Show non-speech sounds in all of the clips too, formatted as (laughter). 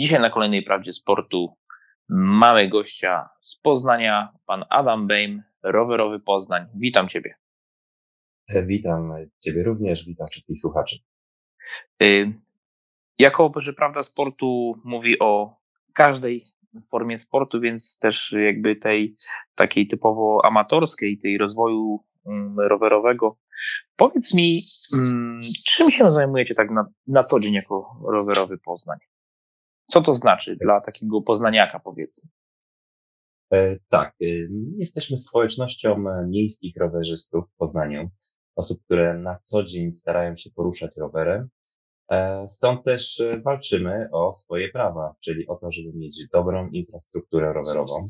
Dzisiaj na kolejnej prawdzie sportu mamy gościa z Poznania, pan Adam Bejm, rowerowy Poznań. Witam Ciebie. Witam Ciebie również, witam wszystkich słuchaczy. Y, jako, że prawda sportu mówi o każdej formie sportu, więc też jakby tej takiej typowo amatorskiej, tej rozwoju mm, rowerowego. Powiedz mi, mm, czym się zajmujecie tak na, na co dzień jako rowerowy Poznań? Co to znaczy dla takiego poznaniaka, powiedzmy? E, tak, e, jesteśmy społecznością miejskich rowerzystów w Poznaniu, osób, które na co dzień starają się poruszać rowerem. E, stąd też walczymy o swoje prawa, czyli o to, żeby mieć dobrą infrastrukturę rowerową,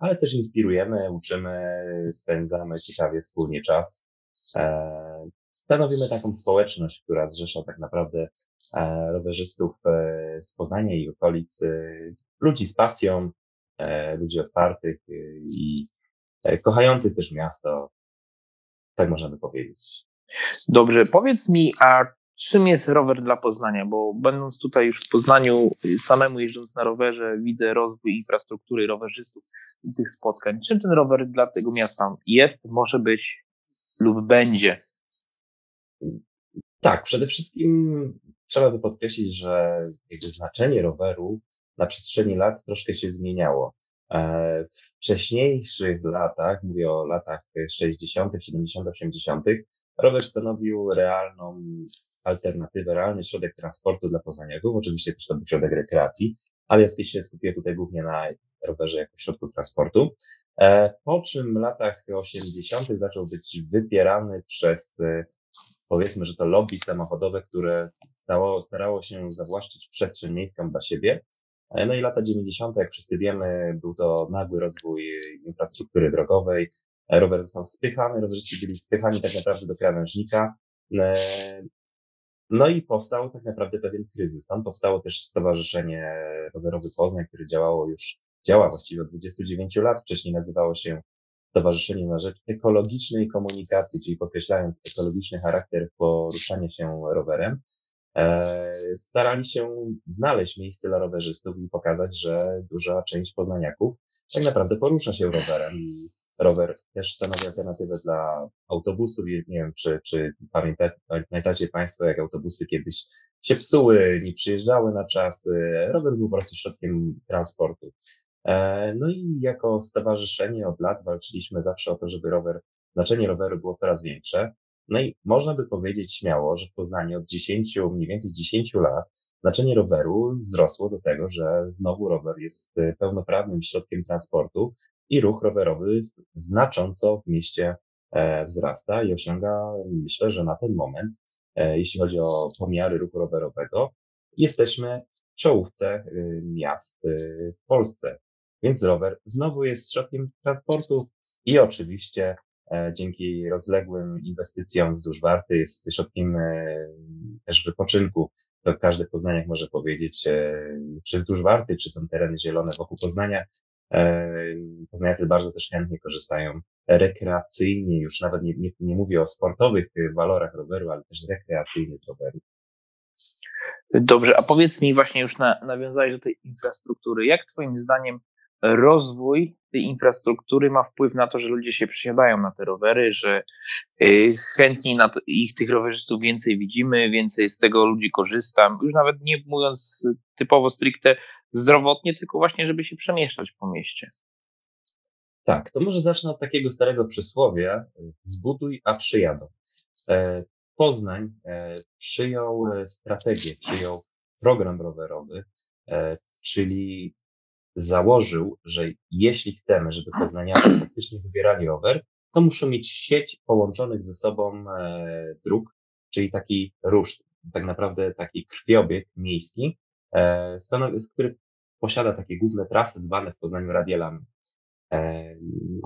ale też inspirujemy, uczymy, spędzamy ciekawie wspólnie czas. Stanowimy taką społeczność, która zrzesza tak naprawdę E, rowerzystów e, z Poznania i okolic, ludzi z pasją, e, ludzi otwartych i kochających też miasto, tak można by powiedzieć. Dobrze, powiedz mi, a czym jest rower dla Poznania? Bo będąc tutaj już w Poznaniu, samemu jeżdżąc na rowerze, widzę rozwój infrastruktury rowerzystów i tych spotkań. Czym ten rower dla tego miasta jest, może być lub będzie? Tak, przede wszystkim trzeba by podkreślić, że znaczenie roweru na przestrzeni lat troszkę się zmieniało. E, w wcześniejszych latach, mówię o latach 60., 70., 80., rower stanowił realną alternatywę, realny środek transportu dla poznaniaków. Oczywiście też to był środek rekreacji, ale ja się skupię tutaj głównie na rowerze jako środku transportu. E, po czym w latach 80. zaczął być wypierany przez powiedzmy, że to lobby samochodowe, które stało, starało się zawłaszczyć przestrzeń miejską dla siebie. E, no i lata 90., jak wszyscy wiemy, był to nagły rozwój infrastruktury drogowej. E, rower został spychany, rowerzyści byli spychani tak naprawdę do krawężnika. E, no i powstał tak naprawdę pewien kryzys. Tam powstało też Stowarzyszenie Rowerowy Poznań, które działało już, działa właściwie od 29 lat. Wcześniej nazywało się Stowarzyszenie na Rzecz Ekologicznej Komunikacji, czyli podkreślając ekologiczny charakter poruszania się rowerem. E, starali się znaleźć miejsce dla rowerzystów i pokazać, że duża część poznaniaków tak naprawdę porusza się rowerem i rower też stanowi alternatywę dla autobusów. Nie wiem, czy, czy pamięta, pamiętacie Państwo, jak autobusy kiedyś się psuły, nie przyjeżdżały na czas. Rower był po prostu środkiem transportu. E, no i jako stowarzyszenie od lat walczyliśmy zawsze o to, żeby rower, znaczenie roweru było coraz większe. No i można by powiedzieć śmiało, że w Poznaniu od 10, mniej więcej 10 lat znaczenie roweru wzrosło do tego, że znowu rower jest e, pełnoprawnym środkiem transportu i ruch rowerowy znacząco w mieście e, wzrasta i osiąga, myślę, że na ten moment, jeśli chodzi o pomiary ruchu rowerowego, jesteśmy w czołówce miast w Polsce. Więc rower znowu jest środkiem transportu i oczywiście e, dzięki rozległym inwestycjom wzdłuż Warty jest środkiem e, też wypoczynku. To każdy Poznaniak może powiedzieć, e, czy wzdłuż Warty, czy są tereny zielone wokół Poznania. Poznaniacy bardzo też chętnie korzystają rekreacyjnie, już nawet nie, nie, nie mówię o sportowych walorach roweru, ale też rekreacyjnie z roweru. Dobrze, a powiedz mi właśnie już na, do tej infrastruktury. Jak twoim zdaniem rozwój tej infrastruktury ma wpływ na to, że ludzie się przysiadają na te rowery, że y, chętniej to, ich tych rowerzystów więcej widzimy, więcej z tego ludzi korzysta. Już nawet nie mówiąc typowo stricte zdrowotnie, tylko właśnie, żeby się przemieszczać po mieście. Tak, to może zacznę od takiego starego przysłowia: zbuduj, a przyjadą. E, Poznań e, przyjął e, strategię, przyjął program rowerowy, czyli założył, że jeśli chcemy, żeby poznaniacy faktycznie wybierali rower, to muszą mieć sieć połączonych ze sobą e, dróg, czyli taki ruszt, tak naprawdę taki krwiobieg miejski, e, który posiada takie główne trasy zwane w Poznaniu radialami. E,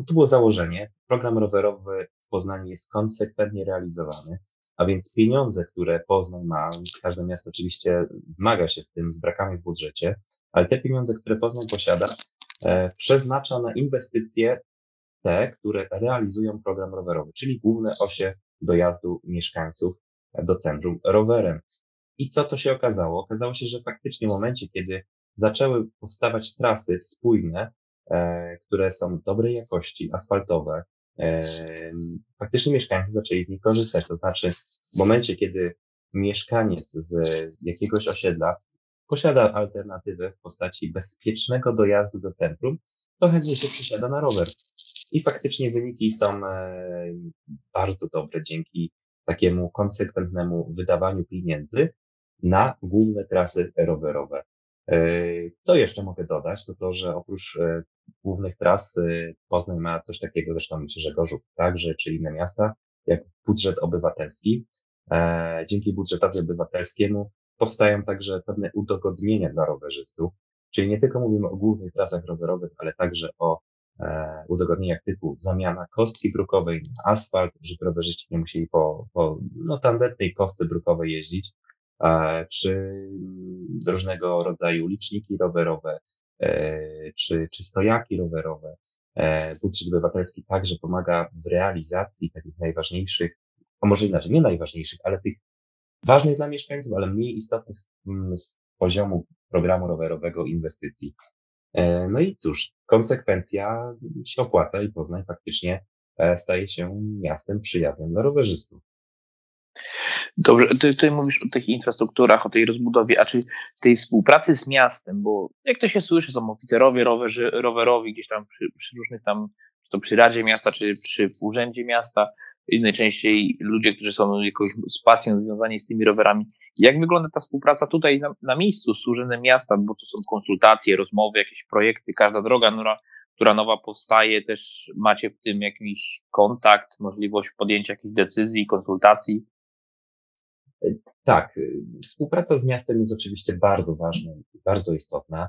to było założenie. Program rowerowy w Poznaniu jest konsekwentnie realizowany, a więc pieniądze, które Poznań ma, każde miasto oczywiście zmaga się z tym, z brakami w budżecie, ale te pieniądze, które Poznań posiada, e, przeznacza na inwestycje te, które realizują program rowerowy, czyli główne osie dojazdu mieszkańców do centrum rowerem. I co to się okazało? Okazało się, że faktycznie w momencie, kiedy zaczęły powstawać trasy spójne, e, które są dobrej jakości, asfaltowe, e, faktycznie mieszkańcy zaczęli z nich korzystać. To znaczy, w momencie, kiedy mieszkaniec z jakiegoś osiedla posiada alternatywę w postaci bezpiecznego dojazdu do centrum, to chętnie się przesiada na rower. I faktycznie wyniki są e, bardzo dobre dzięki takiemu konsekwentnemu wydawaniu pieniędzy na główne trasy rowerowe. E, co jeszcze mogę dodać, to to, że oprócz e, głównych tras Poznań ma coś takiego, zresztą myślę, że Gorzów także, czy inne miasta, jak budżet obywatelski. Dzięki budżetowi obywatelskiemu powstają także pewne udogodnienia dla rowerzystów, czyli nie tylko mówimy o głównych trasach rowerowych, ale także o e, udogodnieniach typu zamiana kostki brukowej na asfalt, żeby rowerzyści nie musieli po, po no, tandetnej kostce brukowej jeździć, e, czy różnego rodzaju liczniki rowerowe, e, czy, czy stojaki rowerowe. E, budżet obywatelski także pomaga w realizacji takich najważniejszych, a może inaczej, nie najważniejszych, ale tych ważnych dla mieszkańców, ale mniej istotnych z, z poziomu programu rowerowego inwestycji. E, no i cóż, konsekwencja się opłaca i Poznań faktycznie e, staje się miastem przyjaznym dla rowerzystów. Dobrze, ty, ty mówisz o tych infrastrukturach, o tej rozbudowie, a czy tej współpracy z miastem, bo jak to się słyszy, są oficerowie rowerzy, rowerowi gdzieś tam przy, przy różnych tam, czy to przy Radzie Miasta, czy przy Urzędzie Miasta, i najczęściej ludzie, którzy są jakoś z pasją związani z tymi rowerami. Jak wygląda ta współpraca tutaj na, na miejscu z Urzędem Miasta, bo to są konsultacje, rozmowy, jakieś projekty, każda droga, która, która nowa powstaje, też macie w tym jakiś kontakt, możliwość podjęcia jakichś decyzji, konsultacji? Tak, współpraca z miastem jest oczywiście bardzo ważna, bardzo istotna.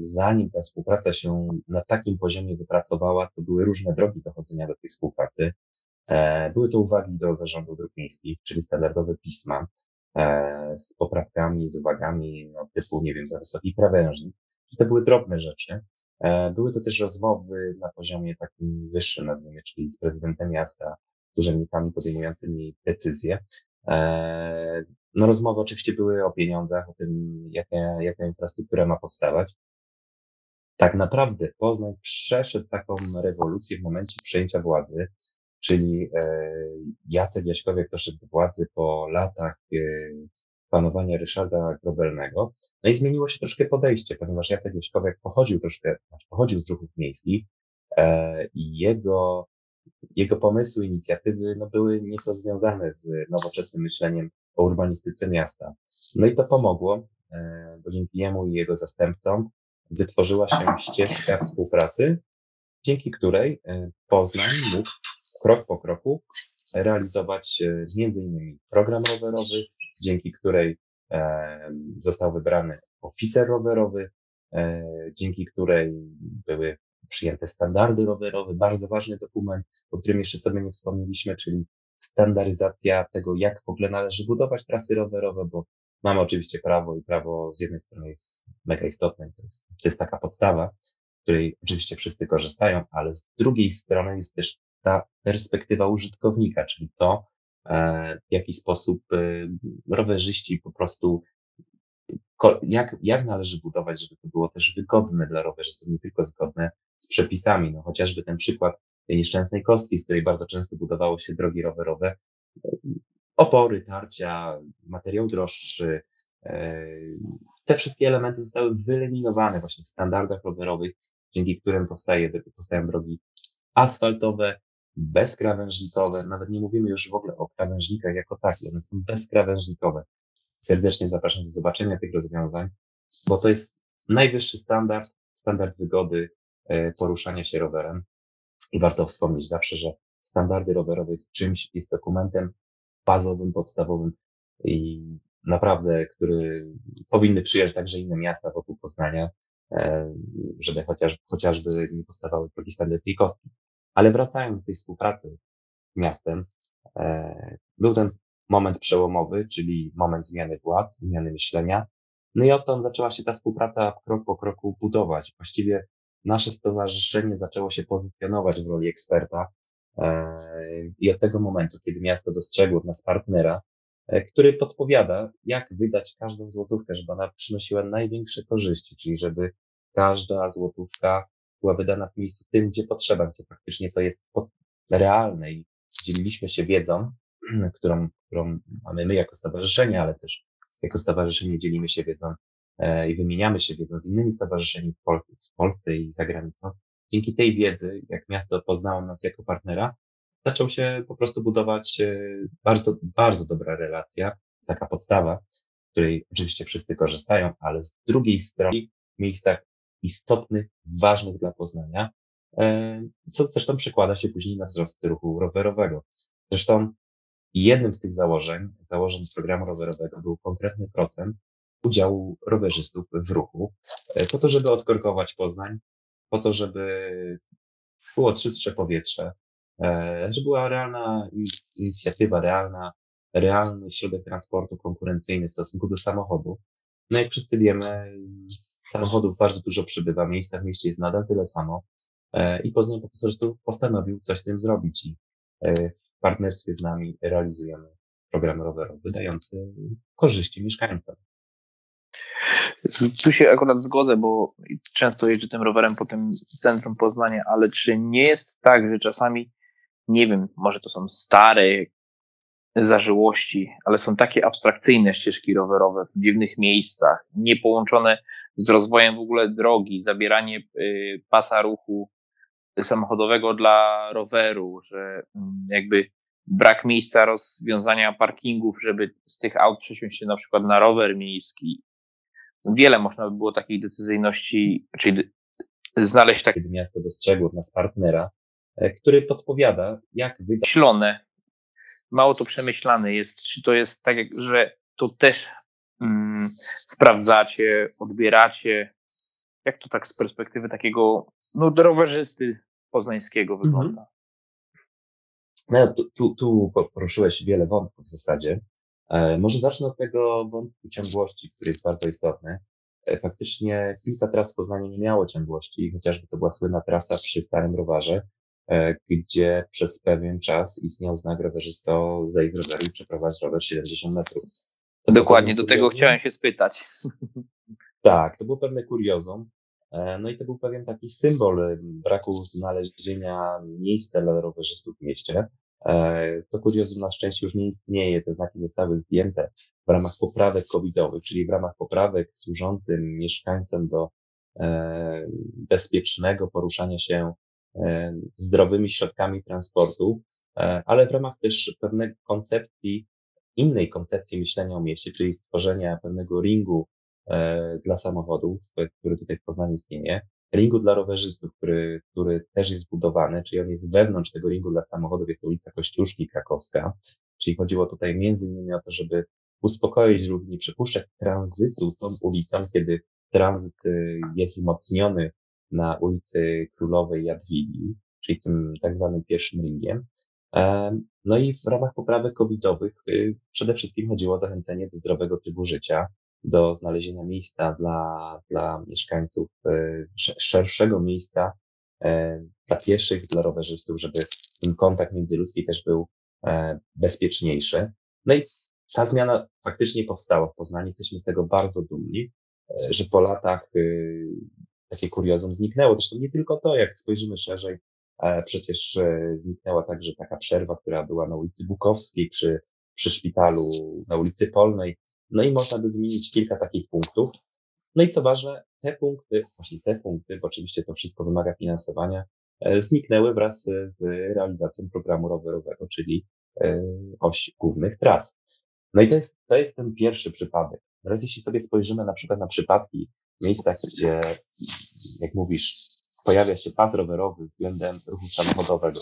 Zanim ta współpraca się na takim poziomie wypracowała, to były różne drogi dochodzenia do tej współpracy. E, były to uwagi do Zarządu Dróg Miejskich, czyli standardowe pisma e, z poprawkami, z uwagami no, typu, nie wiem, za wysoki krawężnik. To były drobne rzeczy. E, były to też rozmowy na poziomie takim wyższym, nazwijmy, czyli z prezydentem miasta, z urzędnikami podejmującymi decyzje. No rozmowy oczywiście były o pieniądzach, o tym, jaka, jaka infrastruktura ma powstawać. Tak naprawdę Poznań przeszedł taką rewolucję w momencie przejęcia władzy czyli e, Jacek Jaśkowiak doszedł do władzy po latach e, panowania Ryszarda Grobelnego. No i zmieniło się troszkę podejście, ponieważ Jacek Jaśkowiak pochodził troszkę, znaczy pochodził z ruchów miejskich e, i jego, jego pomysły, inicjatywy no, były nieco związane z nowoczesnym myśleniem o urbanistyce miasta. No i to pomogło, bo dzięki jemu i jego zastępcom wytworzyła się ścieżka współpracy, dzięki której Poznań mógł krok po kroku realizować e, innymi program rowerowy, dzięki której e, został wybrany oficer rowerowy, e, dzięki której były przyjęte standardy rowerowe, bardzo ważny dokument, o którym jeszcze sobie nie wspomnieliśmy, czyli standaryzacja tego, jak w ogóle należy budować trasy rowerowe, bo mamy oczywiście prawo i prawo z jednej strony jest mega istotne, to jest, to jest taka podstawa, której oczywiście wszyscy korzystają, ale z drugiej strony jest też ta perspektywa użytkownika, czyli to, e, w jaki sposób e, rowerzyści po prostu, jak, jak należy budować, żeby to było też wygodne dla rowerzystów, nie tylko zgodne z przepisami. No, chociażby ten przykład tej nieszczęsnej kostki, z której bardzo często budowało się drogi rowerowe, opory, tarcia, materiał droższy, e, te wszystkie elementy zostały wyeliminowane właśnie w standardach rowerowych, dzięki którym powstaje, powstają drogi asfaltowe, bezkrawężnikowe, nawet nie mówimy już w ogóle o krawężnikach jako takich, one są bezkrawężnikowe. Serdecznie zapraszam do zobaczenia tych rozwiązań, bo to jest najwyższy standard, standard wygody e, poruszania się rowerem. I warto wspomnieć zawsze, że standardy rowerowe jest czymś, jest dokumentem bazowym, podstawowym i naprawdę, który powinny przyjąć także inne miasta wokół Poznania, e, żeby chociaż, chociażby nie powstawały drogi standardy kostki. Ale wracając do tej współpracy z miastem, e, był ten moment przełomowy, czyli moment zmiany władz, zmiany myślenia. No i odtąd zaczęła się ta współpraca krok po kroku budować. Właściwie nasze stowarzyszenie zaczęło się pozycjonować w roli eksperta. E, I od tego momentu, kiedy miasto dostrzegło w nas partnera, e, który podpowiada, jak wydać każdą złotówkę, żeby ona przynosiła największe korzyści, czyli żeby każda złotówka była wydana w miejscu tym, gdzie potrzeba, gdzie faktycznie to jest realne i dzieliliśmy się wiedzą, (clears throat) którą, którą mamy my jako stowarzyszenie, ale też jako stowarzyszenie dzielimy się wiedzą e, i wymieniamy się wiedzą z innymi stowarzyszeniami w Polsce, w Polsce i za granicą. Dzięki tej wiedzy, jak miasto poznało nas jako partnera, zaczął się po prostu budować e, bardzo, bardzo dobra relacja, taka podstawa, której oczywiście wszyscy korzystają, ale z drugiej strony w miejscach istotnych, ważnych dla Poznania, e, co zresztą przekłada się później na wzrost ruchu rowerowego. Zresztą jednym z tych założeń, założeń programu rowerowego był konkretny procent udziału rowerzystów w ruchu, e, po to, żeby odkorkować Poznań, po to, żeby było czystsze powietrze, e, żeby była realna inicjatywa, realna, realny środek transportu konkurencyjny w stosunku do samochodu. No jak wszyscy wiemy, samochodów bardzo dużo przybywa, miejsca w mieście jest nadal tyle samo e, i Poznań po prostu postanowił coś z tym zrobić i e, w partnerstwie z nami realizujemy program rowerowy dający korzyści mieszkańcom. Tu się akurat zgodzę, bo często jeżdżę tym rowerem po tym centrum Poznania, ale czy nie jest tak, że czasami, nie wiem, może to są stare zażyłości, ale są takie abstrakcyjne ścieżki rowerowe w dziwnych miejscach, niepołączone z rozwojem w ogóle drogi, zabieranie y, pasa ruchu samochodowego dla roweru, że mm, jakby brak miejsca rozwiązania parkingów, żeby z tych aut przesiąść się na przykład na rower miejski. Wiele można by było takiej decyzyjności, czyli znaleźć takie. Kiedy miasto dostrzegło w nas partnera, e, który podpowiada, jak wydać. Ślone. Mało to przemyślane jest. Czy to jest tak, że to też mm, sprawdzacie, odbieracie? Jak to tak z perspektywy takiego no, rowerzysty poznańskiego mhm. wygląda? No, tu, tu, tu poruszyłeś wiele wątków w zasadzie. E, może zacznę od tego wątku ciągłości, który jest bardzo istotny. E, faktycznie kilka tras w Poznaniu nie miało ciągłości, chociażby to była słynna trasa przy Starym Rowarze, e, gdzie przez pewien czas istniał znak rowerzysto zejść z roweru i przeprowadzić rower 70 metrów. Dokładnie, do tego chciałem się spytać. (laughs) Tak, to było pewne kuriozum. E, no i to był pewien taki symbol e, braku znalezienia miejsca dla rowerzystów w mieście. E, to kuriozum na szczęście już nie istnieje. Te znaki zostały zdjęte w ramach poprawek covidowych, czyli w ramach poprawek służącym mieszkańcom do bezpiecznego poruszania się zdrowymi środkami transportu, ale w ramach też pewnej koncepcji innej koncepcji myślenia o mieście, czyli stworzenia pewnego ringu e, dla samochodów, który tutaj w Poznaniu istnieje, ringu dla rowerzystów, który, który też jest zbudowany, czyli on jest wewnątrz tego ringu dla samochodów, jest to ulica Kościuszki Krakowska, czyli chodziło tutaj między innymi o to, żeby uspokoić ruch, nie przypuszczać tranzytu tą ulicą, kiedy tranzyt y, jest wzmocniony na ulicy Królowej Jadwigi, czyli tym tak zwanym pierwszym ringiem, no i w ramach poprawek covidowych y, przede wszystkim chodziło o zachęcenie do zdrowego trybu życia, do znalezienia miejsca dla, dla mieszkańców, y, szerszego miejsca e, dla pieszych, dla rowerzystów, żeby ten kontakt międzyludzki też był e, bezpieczniejszy. No i ta zmiana faktycznie powstała w Poznaniu. Jesteśmy z tego bardzo dumni, e, że po latach y, takie kuriozum zniknęło. Zresztą nie tylko to, jak spojrzymy szerzej, Przecież e, zniknęła także taka przerwa, która była na ulicy Bukowskiej przy, przy szpitalu, na ulicy Polnej. No i można by wymienić kilka takich punktów. No i co ważne, te punkty, właśnie te punkty, bo oczywiście to wszystko wymaga finansowania, e, zniknęły wraz z realizacją programu rowerowego, czyli e, oś głównych tras. No i to jest, to jest ten pierwszy przypadek. Teraz jeśli sobie spojrzymy na przykład na przypadki miejsca, gdzie, jak mówisz, pojawia się pas rowerowy względem ruchu samochodowego.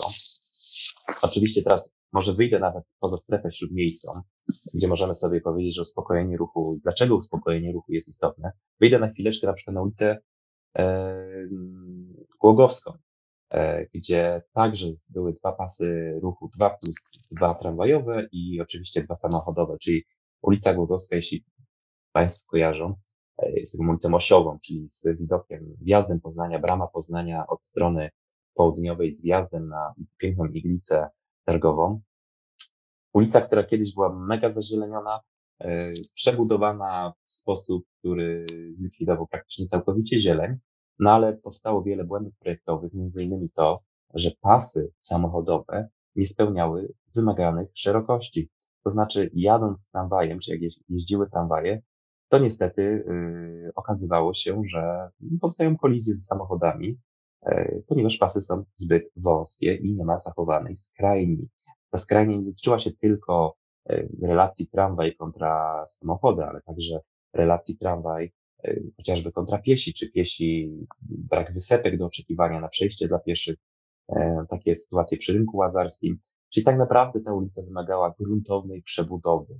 Oczywiście teraz może wyjdę nawet poza strefę śródmiejską, gdzie możemy sobie powiedzieć, że uspokojenie ruchu, dlaczego uspokojenie ruchu jest istotne. Wyjdę na chwileczkę na przykład na ulicę e, Głogowską, e, gdzie także były dwa pasy ruchu, dwa plus dwa tramwajowe i oczywiście dwa samochodowe, czyli ulica Głogowska, jeśli Państwo kojarzą, jest taką ulicą osiową, czyli z widokiem, wjazdem Poznania, brama Poznania od strony południowej z wjazdem na piękną iglicę targową. Ulica, która kiedyś była mega zazieleniona, przebudowana w sposób, który zlikwidował praktycznie całkowicie zieleń, no ale powstało wiele błędów projektowych, między innymi to, że pasy samochodowe nie spełniały wymaganych szerokości. To znaczy, jadąc tramwajem, czy jak jeździły tramwaje, to niestety yy, okazywało się, że powstają kolizje z samochodami, yy, ponieważ pasy są zbyt wąskie i nie ma zachowanej skrajni. Ta skrajnia nie dotyczyła się tylko yy, relacji tramwaj kontra samochody, ale także relacji tramwaj yy, chociażby kontra piesi, czy piesi, brak wysepek do oczekiwania na przejście dla pieszych, takie sytuacje przy rynku łazarskim. Czyli tak naprawdę ta ulica wymagała gruntownej przebudowy,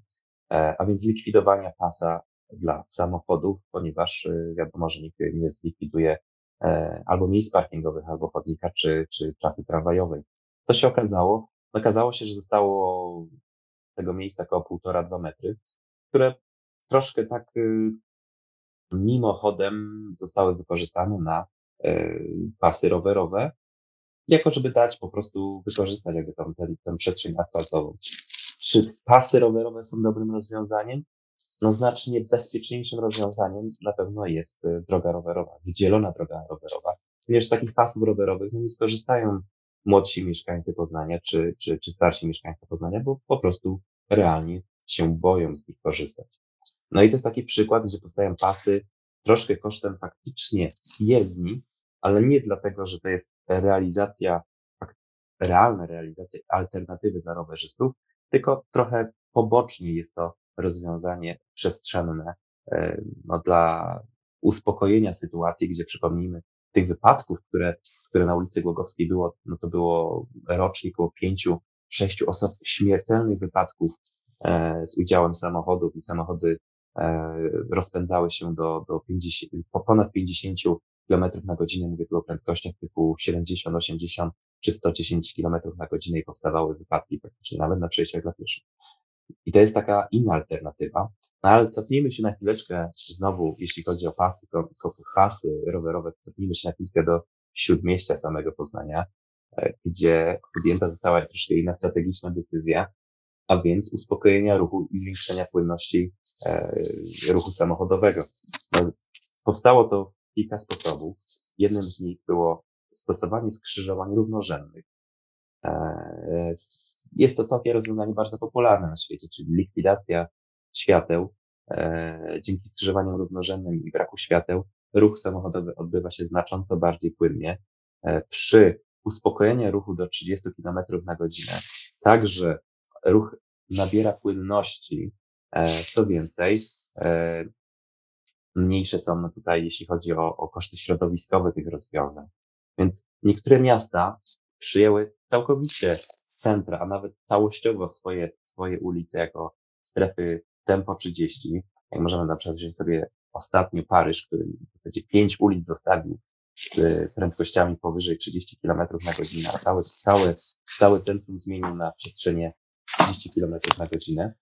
e, a więc zlikwidowania pasa dla samochodów, ponieważ e, wiadomo, że nikt nie zlikwiduje e, albo miejsc parkingowych, albo chodnika, czy, czy trasy tramwajowej. To się okazało? Okazało się, że zostało tego miejsca około półtora, dwa metry, które troszkę tak mimochodem zostały wykorzystane na pasy rowerowe, jako żeby dać po prostu wykorzystać jakby tą, ten, tę przestrzeń asfaltową. Czy pasy rowerowe są dobrym rozwiązaniem? No znacznie bezpieczniejszym rozwiązaniem na pewno jest e, droga rowerowa, wydzielona droga rowerowa, ponieważ z takich pasów rowerowych no nie skorzystają młodsi mieszkańcy Poznania czy, czy, czy starsi mieszkańcy Poznania, bo po prostu realnie się boją z nich korzystać. No i to jest taki przykład, gdzie powstają pasy troszkę kosztem faktycznie jezdni, ale nie dlatego, że to jest realizacja, realna realizacja alternatywy dla rowerzystów, tylko trochę pobocznie jest to rozwiązanie przestrzenne e, no, dla uspokojenia sytuacji, gdzie przypomnijmy tych wypadków, które, które na ulicy Głogowskiej było, no to było rocznie około pięciu, sześciu osób śmiertelnych wypadków e, z udziałem samochodów i samochody e, rozpędzały się do, do 50, po ponad 50 km na godzinę, mówię tu o prędkościach typu 70, 80 czy 110 km na godzinę i powstawały wypadki praktycznie nawet na przejściach dla pieszych. I to jest taka inna alternatywa. No ale cofnijmy się na chwileczkę znowu, jeśli chodzi o pasy, pasy rowerowe, cofnijmy się na chwilkę do śródmieścia samego Poznania, e, gdzie podjęta została troszkę inna strategiczna decyzja, a więc uspokojenia ruchu i zwiększenia płynności e, ruchu samochodowego. No, powstało to kilka sposobów. Jednym z nich było stosowanie skrzyżowań równorzędnych. E, jest to takie rozwiązanie bardzo popularne na świecie, czyli likwidacja świateł. E, dzięki skrzyżowaniom równorzędnym i braku świateł ruch samochodowy odbywa się znacząco bardziej płynnie. E, przy uspokojeniu ruchu do 30 km na godzinę także ruch nabiera płynności. Co więcej, mniejsze są tutaj, jeśli chodzi o, o koszty środowiskowe tych rozwiązań. Więc niektóre miasta przyjęły całkowicie centra, a nawet całościowo swoje, swoje ulice jako strefy tempo 30. Jak możemy na przykład wziąć sobie ostatnio Paryż, który w zasadzie pięć ulic zostawił z prędkościami powyżej 30 km na godzinę, a całe, całe, całe centrum zmienił na przestrzenie 30 km na godzinę.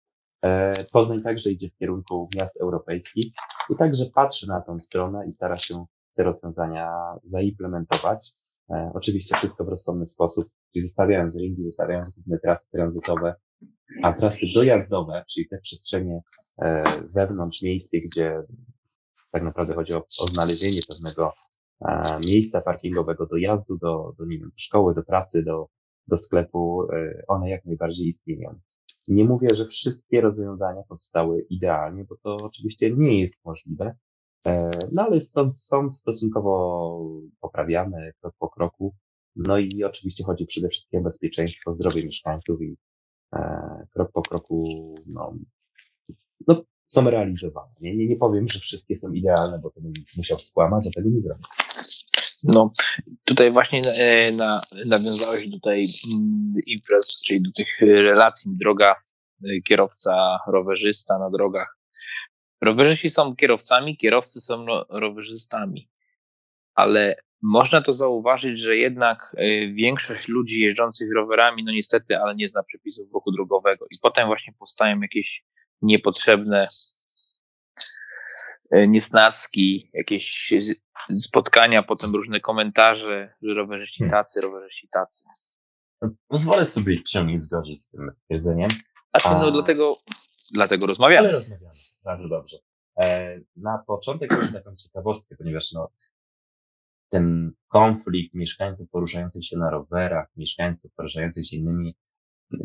E, Poznań także idzie w kierunku miast europejskich i także patrzy na tą stronę i stara się te rozwiązania zaimplementować. E, oczywiście wszystko w rozsądny sposób, czyli zostawiając ringi, zostawiając główne trasy tranzytowe, a trasy dojazdowe, czyli te przestrzenie e, wewnątrz miejskie, gdzie tak naprawdę chodzi o, o znalezienie pewnego miejsca parkingowego dojazdu do, do, nie wiem, do szkoły, do pracy, do, do sklepu, one jak najbardziej istnieją. Nie mówię, że wszystkie rozwiązania powstały idealnie, bo to oczywiście nie jest możliwe, e, no ale są stosunkowo poprawiane krok po kroku. No i oczywiście chodzi przede wszystkim o bezpieczeństwo, zdrowie mieszkańców i e, krok po kroku no, no, są realizowane. Nie, nie, nie powiem, że wszystkie są idealne, bo to bym musiał skłamać, a tego nie zrobię. No, tutaj właśnie e, na, nawiązałeś do tej mm, imprez, czyli do tych relacji droga, e, kierowca, rowerzysta na drogach. Rowerzyści są kierowcami, kierowcy są rowerzystami, ale można to zauważyć, że jednak e, większość ludzi jeżdżących rowerami, no niestety, ale nie zna przepisów ruchu drogowego i potem właśnie powstają jakieś niepotrzebne niesnacki, jakieś spotkania, potem różne komentarze, że rowerzyści hmm. tacy, rowerzyści tacy. Pozwolę sobie się nie zgodzić z tym stwierdzeniem, A, A no dlatego, dlatego rozmawiamy. Ale rozmawiamy, bardzo dobrze. E, na początek (clears throat) mam taką ciekawostkę, ponieważ no, ten konflikt mieszkańców poruszających się na rowerach, mieszkańców poruszających się innymi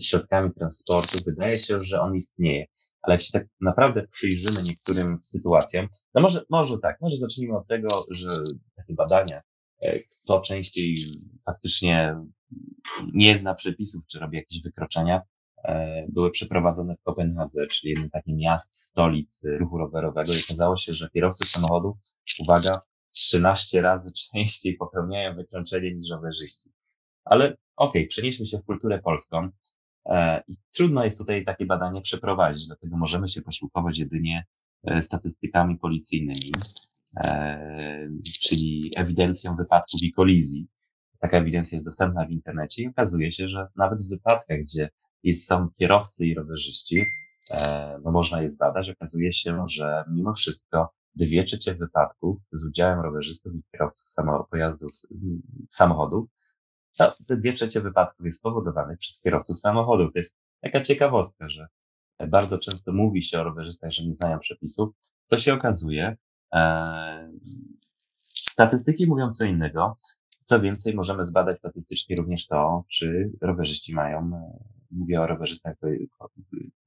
środkami transportu, wydaje się, że on istnieje. Ale jak się tak naprawdę przyjrzymy niektórym sytuacjom, no może, może tak, może zacznijmy od tego, że takie badania, e, kto częściej faktycznie nie zna przepisów, czy robi jakieś wykroczenia, były przeprowadzone w Kopenhadze, czyli jednym takim miast, stolic ruchu rowerowego i okazało się, że kierowcy samochodów, uwaga, 13 razy (laughs) częściej popełniają wykroczenie niż rowerzyści. Ale okej, okay, przenieśmy się w kulturę polską. E, I trudno jest tutaj takie badanie przeprowadzić, dlatego możemy się posiłkować jedynie e, statystykami policyjnymi, e, czyli ewidencją wypadków i kolizji. Taka ewidencja jest dostępna w internecie i okazuje się, że nawet w wypadkach, gdzie jest, są kierowcy i rowerzyści, no można je zbadać, okazuje się, że mimo wszystko dwie trzecie wypadków z udziałem rowerzystów i kierowców pojazdów, samochodów to te dwie trzecie wypadków jest spowodowanych przez kierowców samochodów. To jest taka ciekawostka, że bardzo często mówi się o rowerzystach, że nie znają przepisów. Co się okazuje, e, statystyki mówią co innego. Co więcej, możemy zbadać statystycznie również to, czy rowerzyści mają, e, mówię o rowerzystach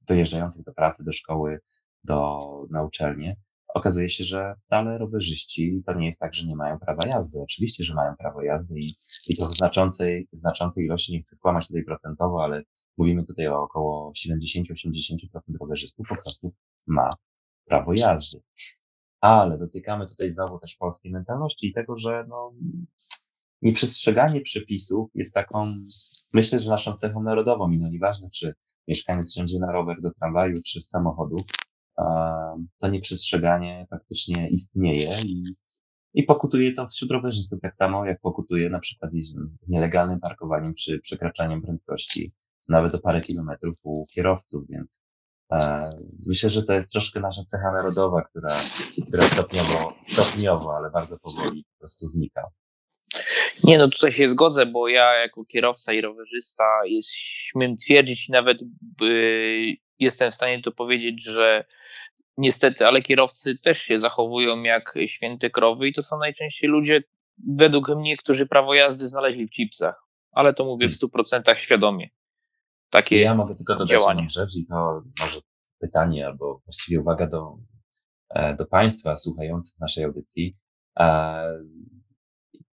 dojeżdżających do pracy, do szkoły, do, na uczelnię, okazuje się, że wcale rowerzyści to nie jest tak, że nie mają prawa jazdy. Oczywiście, że mają prawo jazdy i, i to w znaczącej, znaczącej ilości, nie chcę skłamać tutaj procentowo, ale mówimy tutaj o około 70-80% rowerzystów po prostu ma prawo jazdy. Ale dotykamy tutaj znowu też polskiej mentalności i tego, że no, nieprzestrzeganie przepisów jest taką, myślę, że naszą cechą narodową i no nieważne, czy mieszkaniec wsiądzie na rower do tramwaju czy z samochodu, to nieprzestrzeganie faktycznie istnieje i, i pokutuje to wśród rowerzystów tak samo, jak pokutuje na przykład nielegalnym parkowaniem czy przekraczaniem prędkości nawet o parę kilometrów u kierowców, więc e, myślę, że to jest troszkę nasza cecha narodowa, która, która stopniowo, stopniowo, ale bardzo powoli po prostu znika. Nie, no tutaj się zgodzę, bo ja jako kierowca i rowerzysta jest, śmiem twierdzić, nawet y, jestem w stanie to powiedzieć, że niestety, ale kierowcy też się zachowują jak święte krowy i to są najczęściej ludzie, według mnie, którzy prawo jazdy znaleźli w chipsach, ale to mówię w 100% hmm. świadomie. Takie ja mogę tylko dodać działanie. rzecz i to może pytanie albo właściwie uwaga do, e, do Państwa słuchających naszej audycji.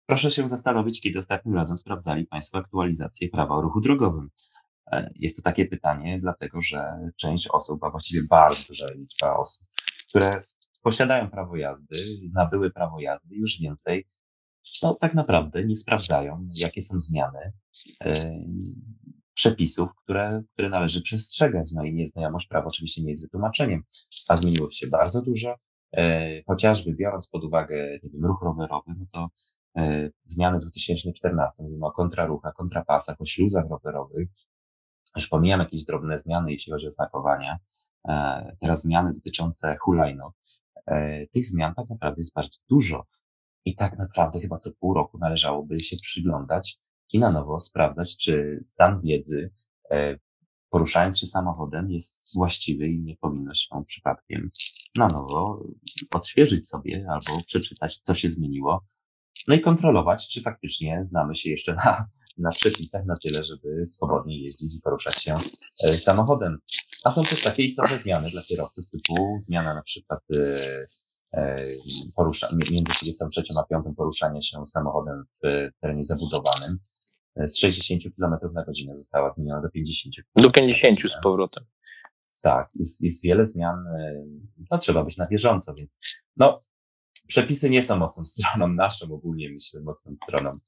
Proszę się zastanowić, kiedy ostatnim razem sprawdzali Państwo aktualizację prawa o ruchu drogowym. E, jest to takie pytanie, dlatego że część osób, a właściwie bardzo duża liczba osób, które posiadają prawo jazdy, nabyły prawo jazdy, już więcej, no tak naprawdę nie sprawdzają, jakie są zmiany yy, przepisów, które, które należy przestrzegać. No i nieznajomość prawa oczywiście nie jest wytłumaczeniem, a zmieniło się bardzo dużo. Yy, chociażby biorąc pod uwagę, nie wiem, ruch rowerowy, no to zmiany w 2014, mówimy o kontraruchach, kontrapasach, o śluzach rowerowych, już pomijam jakieś drobne zmiany, jeśli chodzi o znakowania, e, teraz zmiany dotyczące hulajnóg. E, tych zmian tak naprawdę jest bardzo dużo. I tak naprawdę chyba co pół roku należałoby się przyglądać i na nowo sprawdzać, czy stan wiedzy, e, poruszając się samochodem, jest właściwy i nie powinno się przypadkiem na nowo odświeżyć sobie albo przeczytać, co się zmieniło. No i kontrolować, czy faktycznie znamy się jeszcze na na przepisach na tyle, żeby swobodnie jeździć i poruszać się e, samochodem. A są też takie istotne zmiany dla kierowców, typu zmiana na przykład e, e, porusza, między 33 a 5 poruszania się samochodem w terenie zabudowanym z 60 km na godzinę została zmieniona do 50 km. Do 50 z powrotem. Tak, jest, jest wiele zmian. No, trzeba być na bieżąco, więc no, przepisy nie są mocną stroną (laughs) naszą, ogólnie myślę, mocną stroną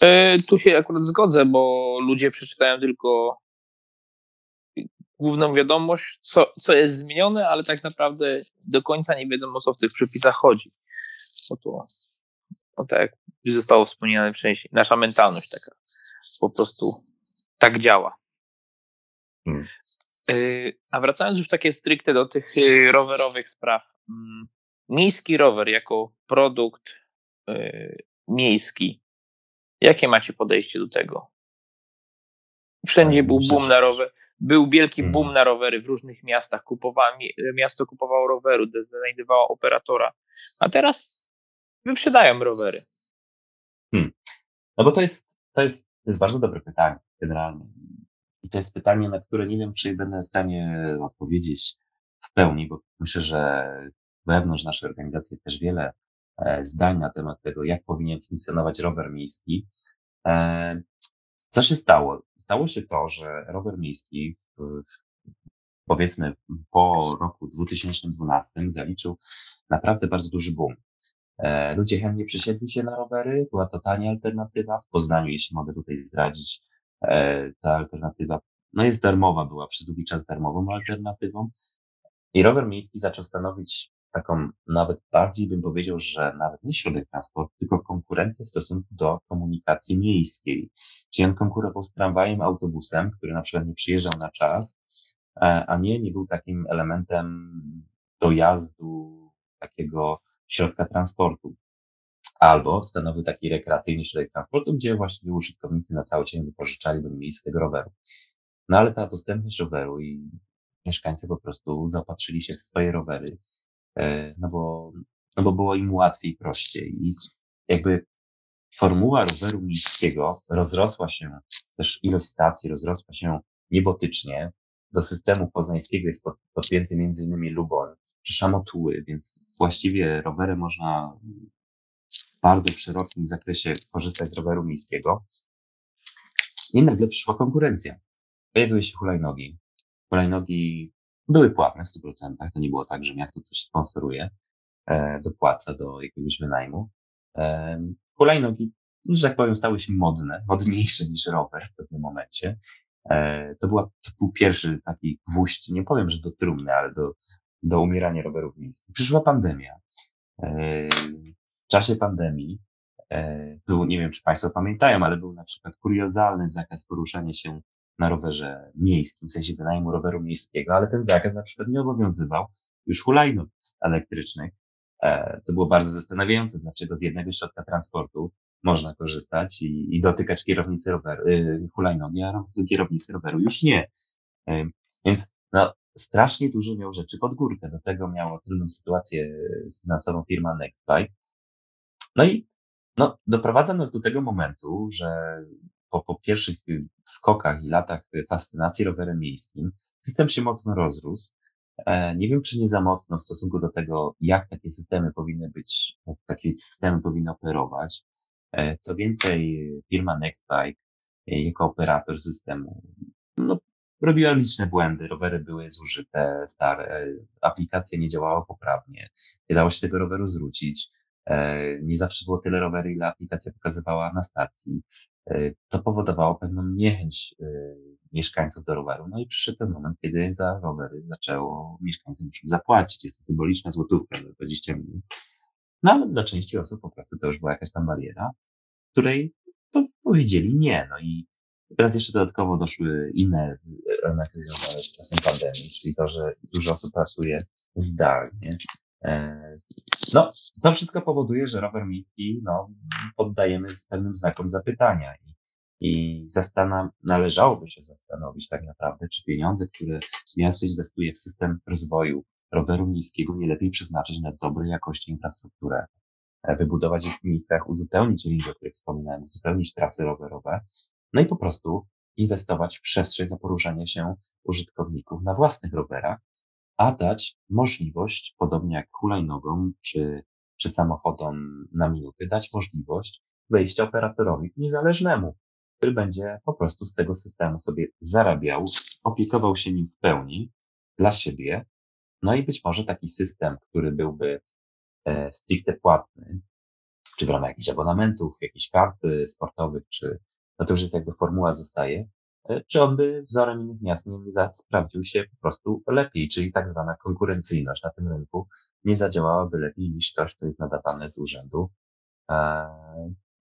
E, tu się akurat zgodzę, bo ludzie przeczytają tylko główną wiadomość, co, co jest zmienione, ale tak naprawdę do końca nie wiedzą, o co w tych przepisach chodzi. O to, o tak jak zostało wspomniane wcześniej, nasza mentalność taka po prostu tak działa. Hmm. E, a wracając już takie stricte do tych e, rowerowych spraw. Mm, miejski rower jako produkt miejski Jakie macie podejście do tego? Wszędzie był boom na, rower, Był wielki boom mhm. na rowery w różnych miastach. Kupowało, miasto kupowało roweru, znajdowało operatora. A teraz wyprzedają rowery. Hmm. No bo to jest, to, jest, to jest bardzo dobre pytanie generalnie. I to jest pytanie, na które nie wiem, czy będę w stanie odpowiedzieć w pełni, bo myślę, że wewnątrz naszej organizacji jest też wiele e, zdań na temat tego, jak powinien funkcjonować rower miejski. E, co się stało? Stało się to, że rower miejski powiedzmy po roku 2012 zaliczył naprawdę bardzo duży boom. E, ludzie chętnie przysiedli się na rowery, była to tania alternatywa. W Poznaniu, jeśli mogę tutaj zdradzić, ta alternatywa no jest darmowa, była przez długi czas darmową alternatywą. I rower miejski zaczął stanowić taką nawet bardziej bym powiedział, że nawet nie środek transportu, tylko konkurencję w stosunku do komunikacji miejskiej. Czyli on konkurował z tramwajem, autobusem, który na przykład nie przyjeżdżał na czas, e, a nie, nie był takim elementem dojazdu takiego środka transportu. Albo stanowił taki rekreacyjny środek transportu, gdzie właściwie użytkownicy na cały dzień wypożyczali do miejskiego roweru. No ale ta dostępność roweru i mieszkańcy po prostu zaopatrzyli się w swoje rowery, no bo, no bo było im łatwiej, prościej. I jakby formuła roweru miejskiego rozrosła się, też ilość stacji rozrosła się niebotycznie. Do systemu poznańskiego jest pod, podpięty innymi Luboń czy Szamotuły, więc właściwie rowery można w bardzo szerokim zakresie korzystać z roweru miejskiego. I nagle przyszła konkurencja. Pojawiły się hulajnogi. Hulajnogi były płatne w 100%. To nie było tak, że miasto coś sponsoruje, e, dopłaca do jakiegoś wynajmu. E, hulajnogi, że tak powiem, stały się modne, modniejsze niż rower w pewnym momencie. E, to, była, to był pierwszy taki gwóźdź, nie powiem, że do trumny, ale do, do umierania rowerów miejskich. Przyszła pandemia. W czasie pandemii był, nie wiem, czy Państwo pamiętają, ale był na przykład kuriozalny zakaz poruszania się na rowerze miejskim, w sensie wynajmu roweru miejskiego, ale ten zakaz na przykład nie obowiązywał już hulajnóg elektrycznych, e, co było bardzo zastanawiające, dlaczego z jednego środka transportu można korzystać i, i dotykać kierownicy roweru, y, hulajnogi, a kierownicy roweru już nie. E, więc no, strasznie dużo miał rzeczy pod górkę. Do tego miała trudną sytuację finansową firma Nextbike. No i no, doprowadza nas do tego momentu, że po, po pierwszych y, skokach i latach fascynacji rowerem miejskim system się mocno rozrósł. E, nie wiem, czy nie za mocno w stosunku do tego, jak takie systemy powinny być, jak takie systemy powinny operować. E, co więcej, firma Nextbike e, jako operator systemu no, robiła liczne błędy. Rowery były zużyte, stare, aplikacja nie działała poprawnie, nie dało się tego roweru zwrócić. Nie zawsze było tyle rowery, ile aplikacja pokazywała na stacji. E, to powodowało pewną niechęć e, mieszkańców do roweru. No i przyszedł ten moment, kiedy za rowery zaczęło mieszkańcy zapłacić. Jest to symboliczna złotówka za 20 minut. No ale dla części osób po prostu to już była jakaś tam bariera, której powiedzieli nie. No i teraz jeszcze dodatkowo doszły inne elementy związane z czasem pandemii, czyli to, że dużo osób pracuje zdalnie. No, to wszystko powoduje, że rower miejski no, poddajemy z pewnym znakom zapytania i, i zastanaw- należałoby się zastanowić tak naprawdę, czy pieniądze, które miasto inwestuje w system rozwoju roweru miejskiego, nie lepiej przeznaczyć na dobrej jakości infrastrukturę, e, wybudować ich w miejscach, uzupełnić linii, o których wspominałem, uzupełnić trasy rowerowe, no i po prostu inwestować w przestrzeń na poruszanie się użytkowników na własnych rowerach, a dać możliwość, podobnie jak hulajnogą czy, czy samochodom na minuty, dać możliwość wejścia operatorowi niezależnemu, który będzie po prostu z tego systemu sobie zarabiał, opiekował się nim w pełni dla siebie. No i być może taki system, który byłby e, stricte płatny, czy w ramach jakichś abonamentów, jakichś kart sportowych, czy no to już jest jakby formuła zostaje, E, czy on by wzorem innych miast nie sprawdził się po prostu lepiej, czyli tak zwana konkurencyjność na tym rynku nie zadziałałaby lepiej niż coś, co jest nadawane z urzędu. E,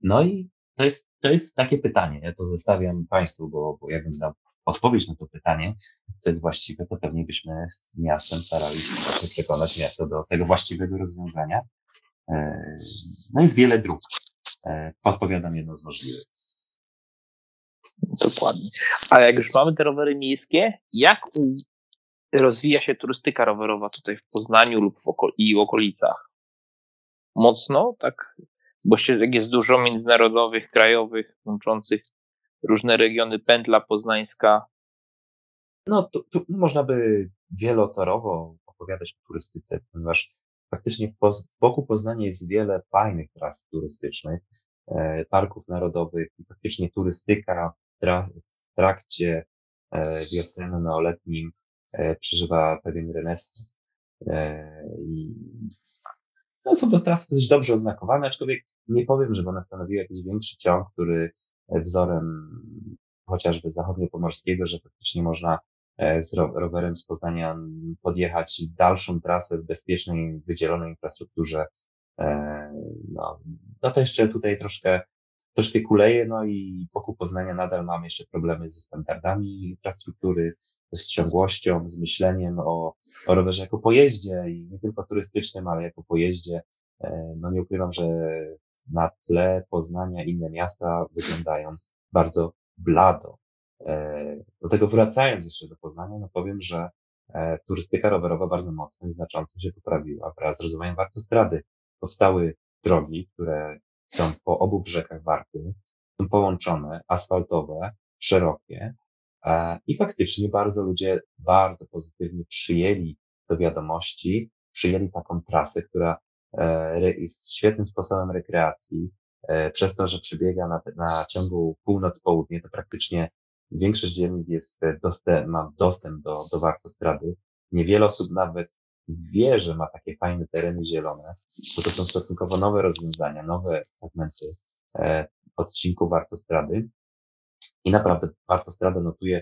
no i to jest, to jest takie pytanie. Ja to zostawiam Państwu, bo, bo jakbym znał odpowiedź na to pytanie, co jest właściwe, to pewnie byśmy z miastem starali się przekonać miasto do tego właściwego rozwiązania. E, no jest wiele dróg. Podpowiadam jedno z możliwych. Dokładnie. Ale jak już mamy te rowery miejskie, jak rozwija się turystyka rowerowa tutaj w Poznaniu lub w okol i okolicach? Mocno, tak? Bo ścieżek jest dużo międzynarodowych, krajowych, łączących różne regiony, pętla poznańska. No, tu, tu można by wielotorowo opowiadać o turystyce, ponieważ faktycznie w, Poz w boku Poznania jest wiele fajnych tras turystycznych, e, parków narodowych i faktycznie turystyka w, tra w trakcie e, wiosenno-letnim e, przeżywa pewien renesans. E, I no, są to trasy dość dobrze oznakowane, aczkolwiek nie powiem, żeby one stanowiły jakiś większy ciąg, który wzorem chociażby zachodniopomorskiego, że faktycznie można z rowerem z Poznania podjechać dalszą trasę w bezpiecznej, wydzielonej infrastrukturze. No, no to jeszcze tutaj troszkę, troszkę kuleje, no i wokół Poznania nadal mamy jeszcze problemy ze standardami infrastruktury, z ciągłością, z myśleniem o, o rowerze jako pojeździe i nie tylko turystycznym, ale jako pojeździe. E, no nie ukrywam, że na tle Poznania inne miasta wyglądają bardzo blado. E, do tego wracając jeszcze do Poznania, no powiem, że e, turystyka rowerowa bardzo mocno i znacząco się poprawiła wraz z rozwojem wartostrady. Powstały drogi, które są po obu brzegach Warty, są połączone, asfaltowe, szerokie e, i faktycznie bardzo ludzie bardzo pozytywnie przyjęli do wiadomości, przyjęli taką trasę, która jest świetnym sposobem rekreacji, przez to, że przebiega na, na ciągu północ-południe, to praktycznie Większość dzielnic jest e, dostęp, ma dostęp do, do wartostrady. Niewiele osób nawet wie, że ma takie fajne tereny zielone, bo to są stosunkowo nowe rozwiązania, nowe fragmenty e, odcinku wartostrady. I naprawdę wartostrada notuje,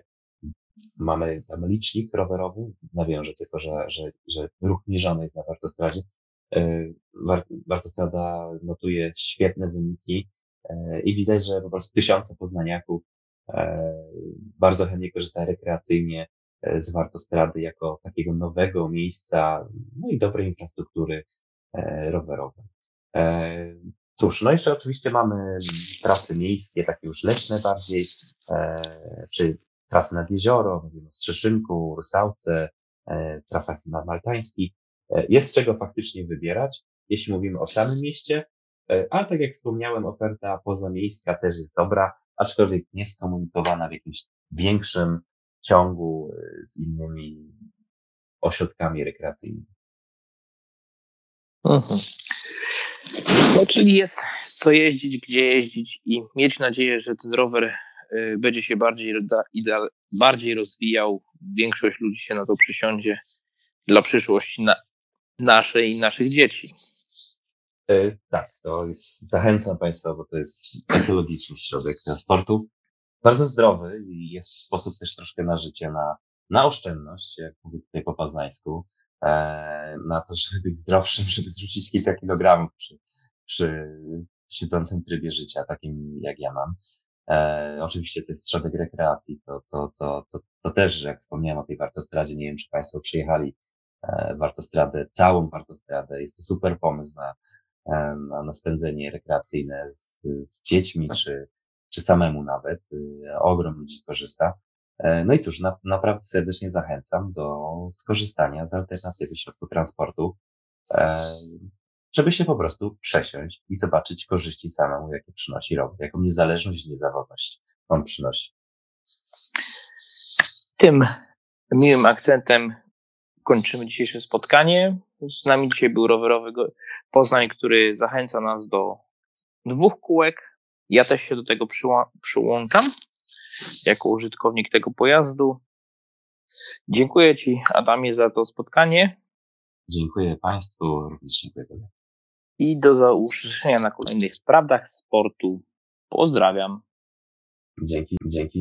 mamy tam licznik rowerowy, nawiążę tylko, że, że, że ruch mierzony jest na wartostradzie. E, wartostrada notuje świetne wyniki e, i widać, że po prostu tysiące poznaniaków E, bardzo chętnie korzysta rekreacyjnie z Wartostrady jako takiego nowego miejsca, no i dobrej infrastruktury e, rowerowej. Cóż, no jeszcze oczywiście mamy trasy miejskie, takie już leśne bardziej, czy trasy nad jezioro, mówimy o Strzeszynku, Rusałce, trasach maltańskich. Jest czego faktycznie wybierać, jeśli mówimy o samym mieście, ale tak jak wspomniałem, oferta pozamiejska też jest dobra aczkolwiek nie skomunikowana w jakimś większym ciągu y, z innymi ośrodkami rekreacyjnymi. Mhm. No, czyli jest co jeździć, gdzie jeździć i mieć nadzieję, że ten rower y, będzie się bardziej, bardziej rozwijał. Większość ludzi się na to przysiądzie dla przyszłości na, naszej i naszych dzieci. E, tak, to jest, zachęcam Państwa, bo to jest ekologiczny środek transportu. Bardzo zdrowy i jest sposób też troszkę na życie, na, na oszczędność, jak mówię tutaj po poznańsku, e, na to, (laughs) żeby być zdrowszym, żeby zrzucić kilka kilogramów przy, przy siedzącym trybie życia, takim jak ja mam. E, oczywiście to jest środek rekreacji, to, to, to, to, to też, jak wspomniałem o tej wartostradzie, nie wiem, czy Państwo przyjechali e, wartostradę, całą wartostradę. Jest to super pomysł na, na, na spędzenie rekreacyjne z, z dziećmi, czy, czy samemu nawet. Y, ogrom ludzi korzysta. E, no i cóż, na, naprawdę serdecznie zachęcam do skorzystania z alternatywy środku transportu, e, żeby się po prostu przesiąść i zobaczyć korzyści samemu, jakie przynosi rower, jaką niezależność i niezawodność on przynosi. Tym miłym akcentem kończymy dzisiejsze spotkanie. Z nami dzisiaj był rowerowy Poznań, który zachęca nas do dwóch kółek. Ja też się do tego przyłączam jako użytkownik tego pojazdu. Dziękuję Ci, Adamie, za to spotkanie. Dziękuję Państwu, również dziękuję. I do usłyszenia na kolejnych sprawdach sportu. Pozdrawiam. Dzięki, dzięki.